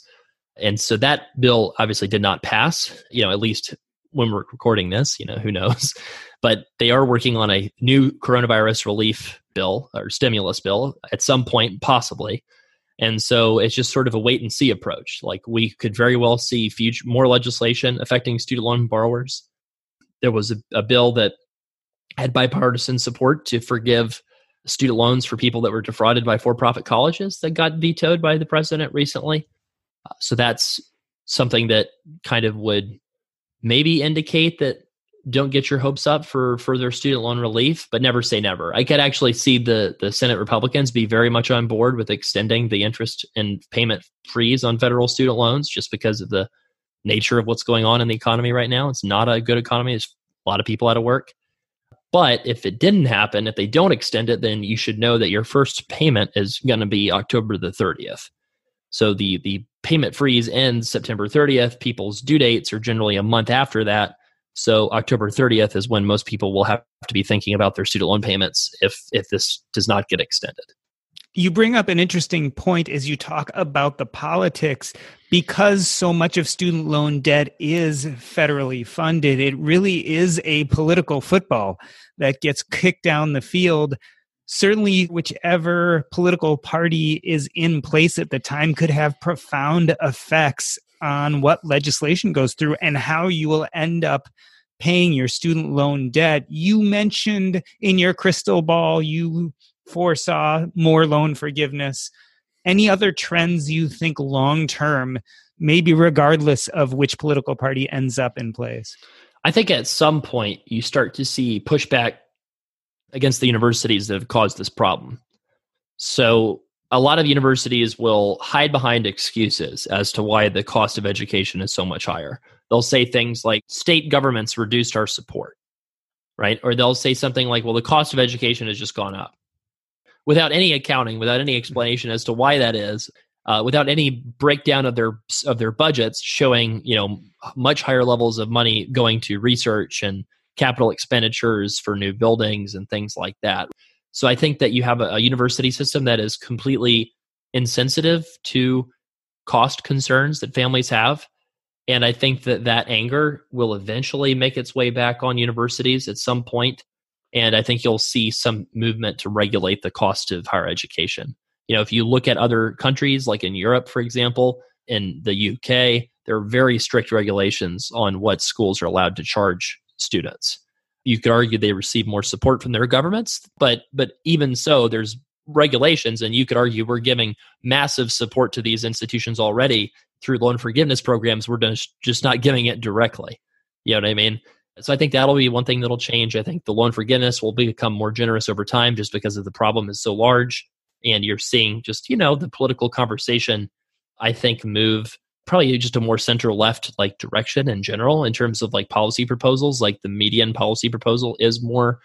And so that bill obviously did not pass, you know, at least when we're recording this, you know, who knows? But they are working on a new coronavirus relief bill or stimulus bill at some point, possibly. And so it's just sort of a wait and see approach. Like we could very well see future more legislation affecting student loan borrowers. There was a, a bill that had bipartisan support to forgive student loans for people that were defrauded by for-profit colleges that got vetoed by the president recently. So that's something that kind of would maybe indicate that don't get your hopes up for further student loan relief, but never say never. I could actually see the the Senate Republicans be very much on board with extending the interest and payment freeze on federal student loans just because of the nature of what's going on in the economy right now. It's not a good economy. There's a lot of people out of work. But if it didn't happen, if they don't extend it, then you should know that your first payment is going to be October the 30th. So the the payment freeze ends September 30th. People's due dates are generally a month after that. So October 30th is when most people will have to be thinking about their student loan payments if if this does not get extended. You bring up an interesting point as you talk about the politics because so much of student loan debt is federally funded. It really is a political football that gets kicked down the field certainly whichever political party is in place at the time could have profound effects on what legislation goes through and how you will end up paying your student loan debt. You mentioned in your crystal ball you foresaw more loan forgiveness. Any other trends you think long term, maybe regardless of which political party ends up in place? I think at some point you start to see pushback against the universities that have caused this problem. So a lot of universities will hide behind excuses as to why the cost of education is so much higher. They'll say things like state governments reduced our support, right? Or they'll say something like, well, the cost of education has just gone up without any accounting, without any explanation as to why that is. Uh, without any breakdown of their of their budgets showing you know much higher levels of money going to research and capital expenditures for new buildings and things like that. So I think that you have a, a university system that is completely insensitive to cost concerns that families have. And I think that that anger will eventually make its way back on universities at some point. And I think you'll see some movement to regulate the cost of higher education. You know, if you look at other countries, like in Europe, for example, in the UK, there are very strict regulations on what schools are allowed to charge students. You could argue they receive more support from their governments, but but even so, there's regulations, and you could argue we're giving massive support to these institutions already through loan forgiveness programs. We're just not giving it directly. You know what I mean? So I think that'll be one thing that'll change. I think the loan forgiveness will become more generous over time just because of the problem is so large. And you're seeing just, you know, the political conversation, I think, move probably just a more center left like direction in general in terms of like policy proposals like the median policy proposal is more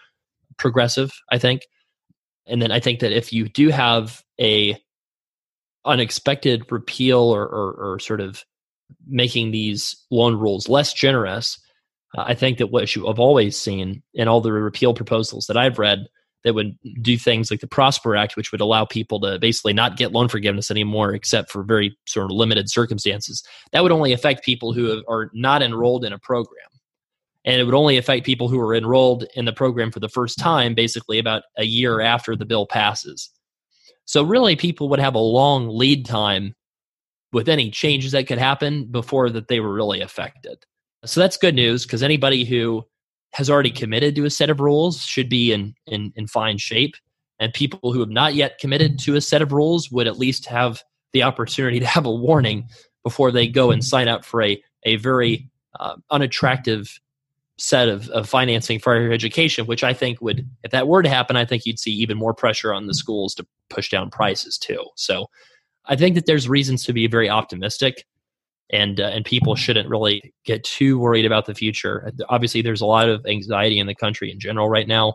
progressive i think. And then i think that if you do have a unexpected repeal or, or, or sort of making these loan rules less generous uh, i think that what you have always seen in all the repeal proposals that i've read that would do things like the Prosper Act, which would allow people to basically not get loan forgiveness anymore, except for very sort of limited circumstances. That would only affect people who are not enrolled in a program. And it would only affect people who are enrolled in the program for the first time, basically about a year after the bill passes. So, really, people would have a long lead time with any changes that could happen before that they were really affected. So, that's good news because anybody who has already committed to a set of rules should be in, in, in fine shape. And people who have not yet committed to a set of rules would at least have the opportunity to have a warning before they go and sign up for a, a very uh, unattractive set of, of financing for higher education, which I think would, if that were to happen, I think you'd see even more pressure on the schools to push down prices too. So I think that there's reasons to be very optimistic, and uh, and people shouldn't really get too worried about the future. Obviously, there's a lot of anxiety in the country in general right now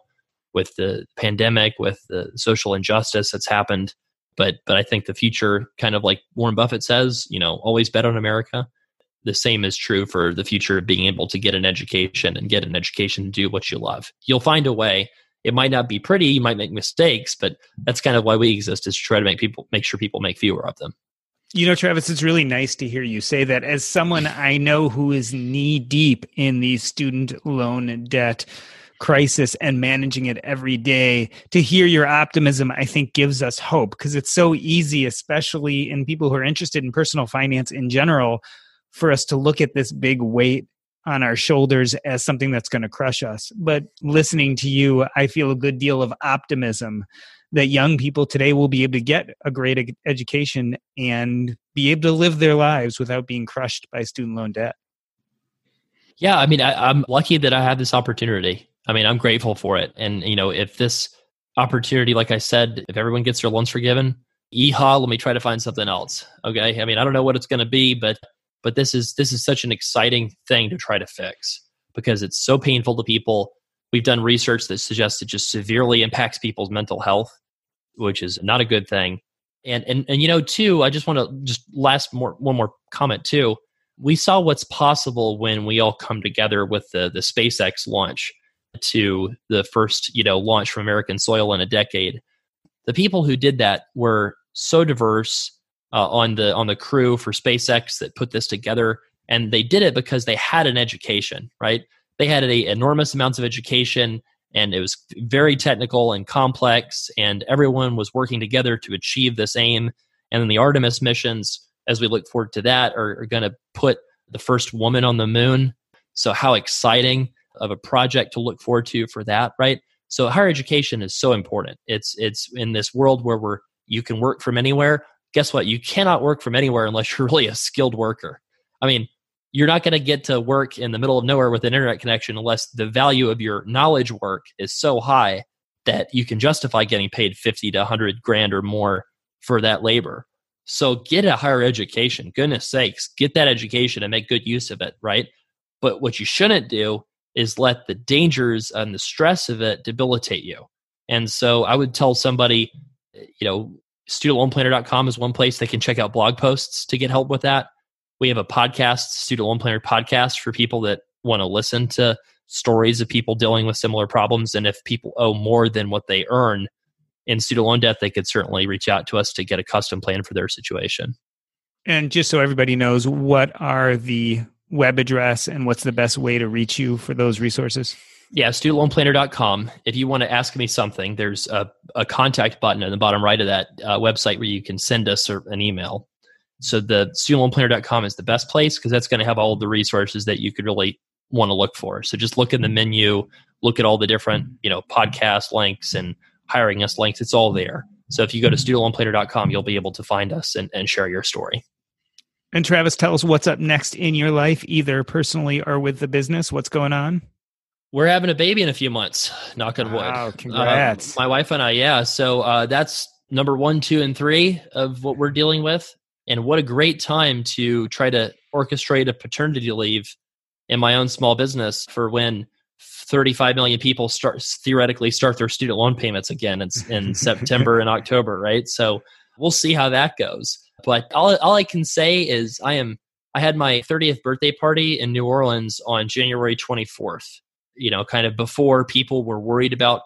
with the pandemic, with the social injustice that's happened. But but I think the future, kind of like Warren Buffett says, you know, always bet on America the same is true for the future of being able to get an education and get an education to do what you love. You'll find a way. It might not be pretty, you might make mistakes, but that's kind of why we exist is to try to make people make sure people make fewer of them. You know, Travis, it's really nice to hear you say that. As someone I know who is knee deep in the student loan debt crisis and managing it every day, to hear your optimism, I think gives us hope because it's so easy, especially in people who are interested in personal finance in general, for us to look at this big weight on our shoulders as something that's going to crush us. But listening to you, I feel a good deal of optimism that young people today will be able to get a great education and be able to live their lives without being crushed by student loan debt. Yeah, I mean, I, am lucky that I have this opportunity. I mean, I'm grateful for it. And, you know, if this opportunity, like I said, if everyone gets their loans forgiven, yeehaw, let me try to find something else. Okay. I mean, I don't know what it's going to be, but but this is this is such an exciting thing to try to fix because it's so painful to people we've done research that suggests it just severely impacts people's mental health which is not a good thing. And and, and you know too i just want to just last more one more comment too. We saw what's possible when we all come together with the the spacex launch to the first you know launch from american soil in a decade. The people who did that were so diverse uh, on the on the crew for SpaceX that put this together, and they did it because they had an education, right? They had a, enormous amounts of education, and it was very technical and complex, and everyone was working together to achieve this aim. And then the Artemis missions, as we look forward to that, are, are going to put the first woman on the moon. So how exciting of a project to look forward to for that, right? So higher education is so important. It's it's in this world where we're you can work from anywhere guess what? You cannot work from anywhere unless you're really a skilled worker. I mean, you're not going to get to work in the middle of nowhere with an internet connection unless the value of your knowledge work is so high that you can justify getting paid 50 to 100 grand or more for that labor. So get a higher education. Goodness sakes, get that education and make good use of it, right? But what you shouldn't do is let the dangers and the stress of it debilitate you. And so I would tell somebody, you know, studentloanplanner.com is one place they can check out blog posts to get help with that. We have a podcast, Student Loan Planner podcast, for people that want to listen to stories of people dealing with similar problems. And if people owe more than what they earn in student loan debt, they could certainly reach out to us to get a custom plan for their situation. And just so everybody knows, what are the web address and what's the best way to reach you for those resources? Yeah, studentloanplanner.com. If you want to ask me something, there's a, a contact button at the bottom right of that uh, website where you can send us an email. So the studentloanplanner.com is the best place because that's going to have all the resources that you could really want to look for. So just look in the menu, look at all the different, you know, podcast links and hiring us links. It's all there. So if you go to studentloanplanner.com, you'll be able to find us and, and share your story. And Travis, tell us what's up next in your life, either personally or with the business. What's going on? We're having a baby in a few months. Knock on wood. Wow! Congrats. Uh, my wife and I, yeah. So uh, that's number one, two, and three of what we're dealing with. And what a great time to try to orchestrate a paternity leave in my own small business for when 35 million people start theoretically start their student loan payments again. It's in September and October, right? So we'll see how that goes. But all, all I can say is I am I had my 30th birthday party in New Orleans on January 24th you know, kind of before people were worried about,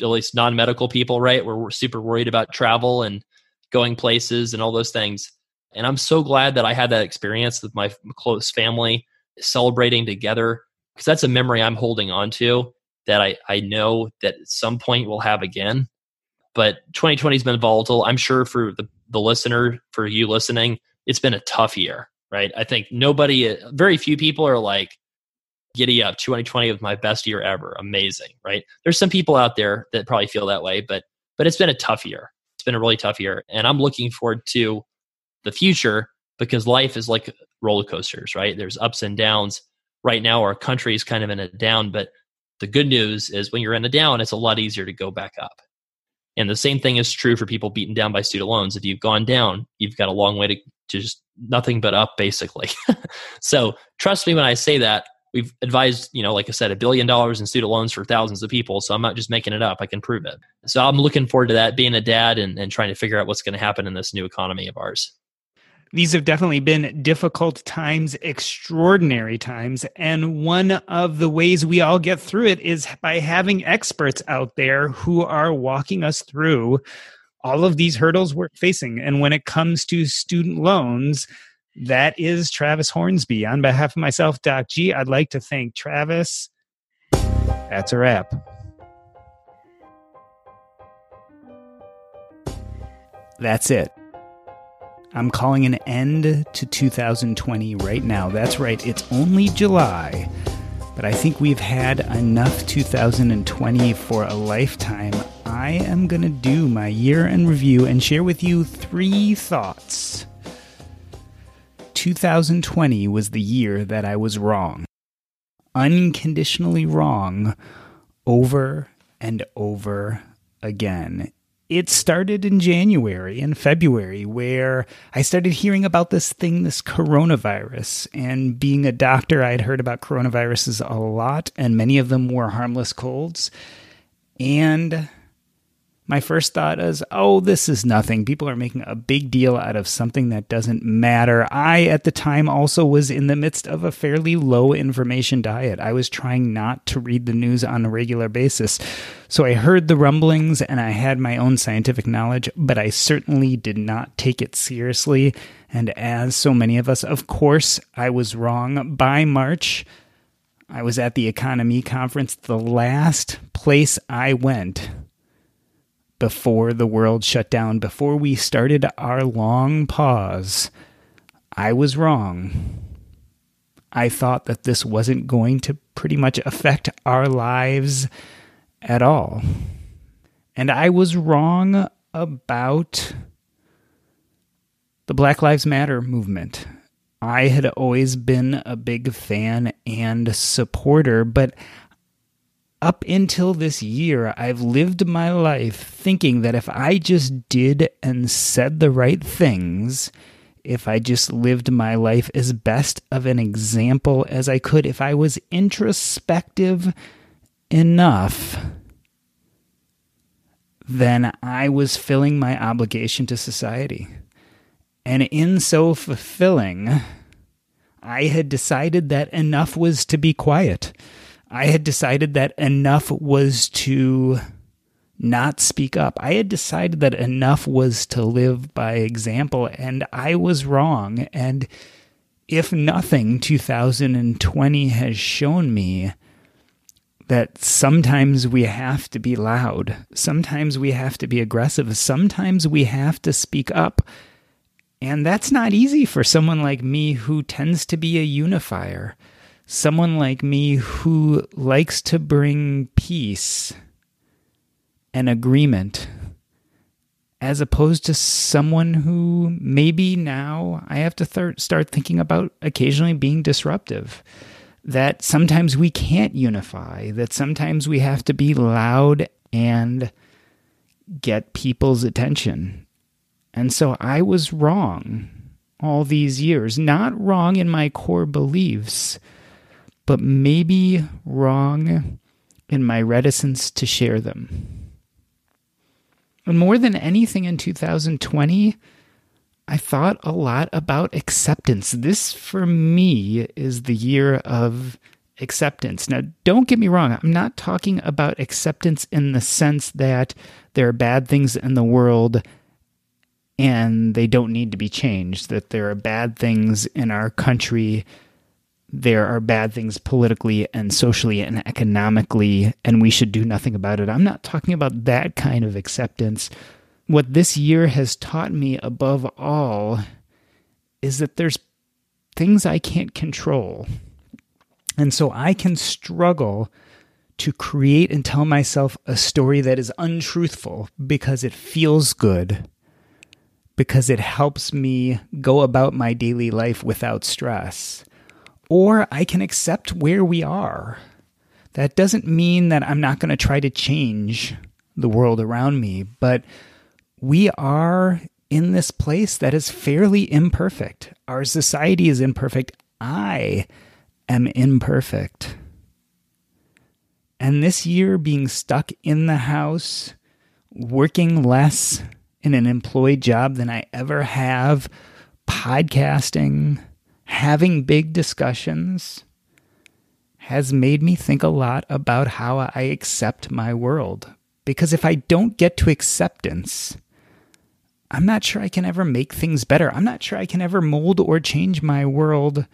at least non medical people, right? Were super worried about travel and going places and all those things. And I'm so glad that I had that experience with my close family celebrating together because that's a memory I'm holding on to that I, I know that at some point we'll have again. But 2020 has been volatile. I'm sure for the, the listener, for you listening, it's been a tough year, right? I think nobody, very few people are like, giddy up 2020 was my best year ever amazing right there's some people out there that probably feel that way but but it's been a tough year it's been a really tough year and i'm looking forward to the future because life is like roller coasters right there's ups and downs right now our country is kind of in a down but the good news is when you're in a down it's a lot easier to go back up and the same thing is true for people beaten down by student loans if you've gone down you've got a long way to, just nothing but up basically so trust me when i say that we've advised, you know, like I said, a billion dollars in student loans for thousands of people. So I'm not just making it up. I can prove it. So I'm looking forward to that, being a dad and, and trying to figure out what's going to happen in this new economy of ours. These have definitely been difficult times, extraordinary times. And one of the ways we all get through it is by having experts out there who are walking us through all of these hurdles we're facing. And when it comes to student loans, that is Travis Hornsby. On behalf of myself, Doc G, I'd like to thank Travis. That's a wrap. That's it. I'm calling an end to 2020 right now. That's right, it's only July, but I think we've had enough 2020 for a lifetime. I am going to do my year in review and share with you three thoughts 2020 was the year that I was wrong. Unconditionally wrong over and over again. It started in January and February, where I started hearing about this thing, this coronavirus. And being a doctor, I'd heard about coronaviruses a lot, and many of them were harmless colds. And my first thought is, oh, this is nothing. People are making a big deal out of something that doesn't matter. I, at the time, also was in the midst of a fairly low information diet. I was trying not to read the news on a regular basis. So I heard the rumblings and I had my own scientific knowledge, but I certainly did not take it seriously. And as so many of us, of course, I was wrong. By March, I was at the EconoMe Conference, the last place I went before the world shut down, before we started our long pause, I was wrong. I thought that this wasn't going to pretty much affect our lives at all. And I was wrong about the Black Lives Matter movement. I had always been a big fan and supporter, but up until this year, I've lived my life thinking that if I just did and said the right things, if I just lived my life as best of an example as I could, if I was introspective enough, then I was filling my obligation to society. And in so fulfilling, I had decided that enough was to be quiet I had decided that enough was to not speak up. I had decided that enough was to live by example, and I was wrong. And if nothing, 2020 has shown me that sometimes we have to be loud, sometimes we have to be aggressive, sometimes we have to speak up. And that's not easy for someone like me who tends to be a unifier someone like me who likes to bring peace and agreement as opposed to someone who maybe now I have to start thinking about occasionally being disruptive. That sometimes we can't unify, that sometimes we have to be loud and get people's attention. And so I was wrong all these years, not wrong in my core beliefs but maybe wrong in my reticence to share them. And more than anything in 2020, I thought a lot about acceptance. This, for me, is the year of acceptance. Now, don't get me wrong, I'm not talking about acceptance in the sense that there are bad things in the world and they don't need to be changed, that there are bad things in our country there are bad things politically and socially and economically, and we should do nothing about it. I'm not talking about that kind of acceptance. What this year has taught me above all is that there's things I can't control. And so I can struggle to create and tell myself a story that is untruthful because it feels good, because it helps me go about my daily life without stress. Or I can accept where we are. That doesn't mean that I'm not going to try to change the world around me, but we are in this place that is fairly imperfect. Our society is imperfect. I am imperfect. And this year, being stuck in the house, working less in an employed job than I ever have, podcasting, having big discussions, has made me think a lot about how I accept my world. Because if I don't get to acceptance, I'm not sure I can ever make things better. I'm not sure I can ever mold or change my world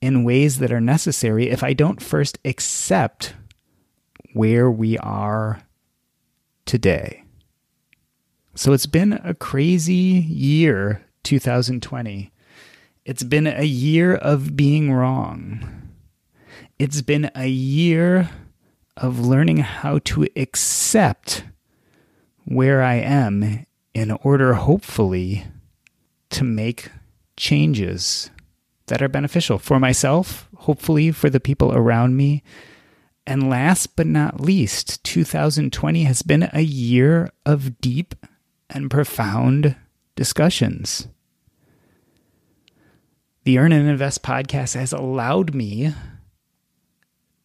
in ways that are necessary if I don't first accept where we are today. So it's been a crazy year, 2020. It's been a year of being wrong. It's been a year of learning how to accept where I am in order, hopefully, to make changes that are beneficial for myself, hopefully, for the people around me, and last but not least, 2020 has been a year of deep and profound discussions. The Earn and Invest podcast has allowed me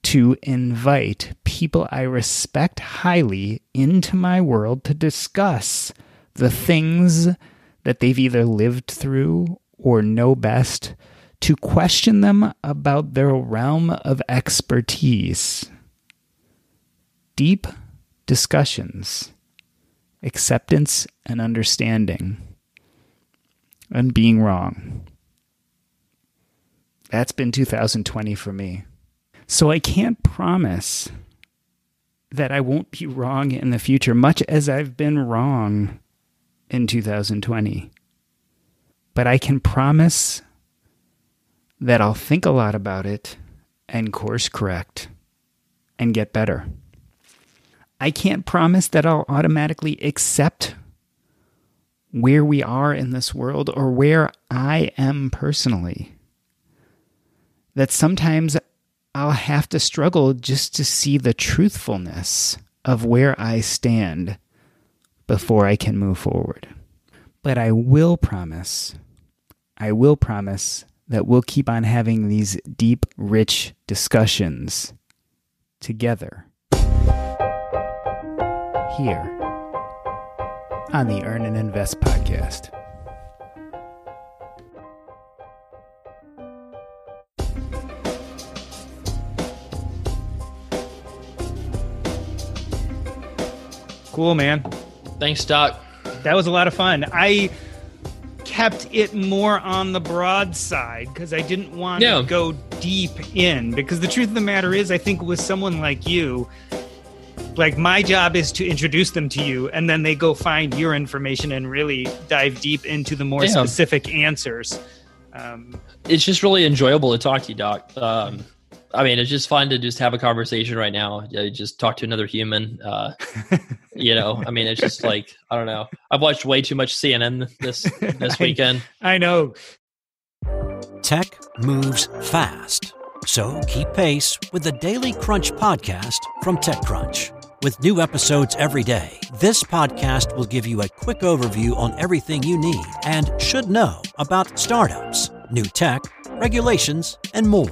to invite people I respect highly into my world to discuss the things that they've either lived through or know best, to question them about their realm of expertise deep discussions, acceptance and understanding, and being wrong. That's been 2020 for me. So I can't promise that I won't be wrong in the future, much as I've been wrong in 2020. But I can promise that I'll think a lot about it and course correct and get better. I can't promise that I'll automatically accept where we are in this world or where I am personally. That sometimes I'll have to struggle just to see the truthfulness of where I stand before I can move forward. But I will promise, I will promise that we'll keep on having these deep, rich discussions together here on the Earn and Invest podcast. Cool, man. Thanks, Doc. That was a lot of fun. I kept it more on the broad side because I didn't want Yeah. to go deep in. Because the truth of the matter is, I think with someone like you, like my job is to introduce them to you, and then they go find your information and really dive deep into the more Yeah. specific answers. Um, It's just really enjoyable to talk to you, Doc. Um, I mean, it's just fun to just have a conversation right now. Yeah, Just talk to another human. Uh, you know, I mean, it's just like I don't know. I've watched way too much CNN this this I- weekend. I know. Tech moves fast. So keep pace with the Daily Crunch podcast from TechCrunch. With new episodes every day, this podcast will give you a quick overview on everything you need and should know about startups, new tech, regulations, and more.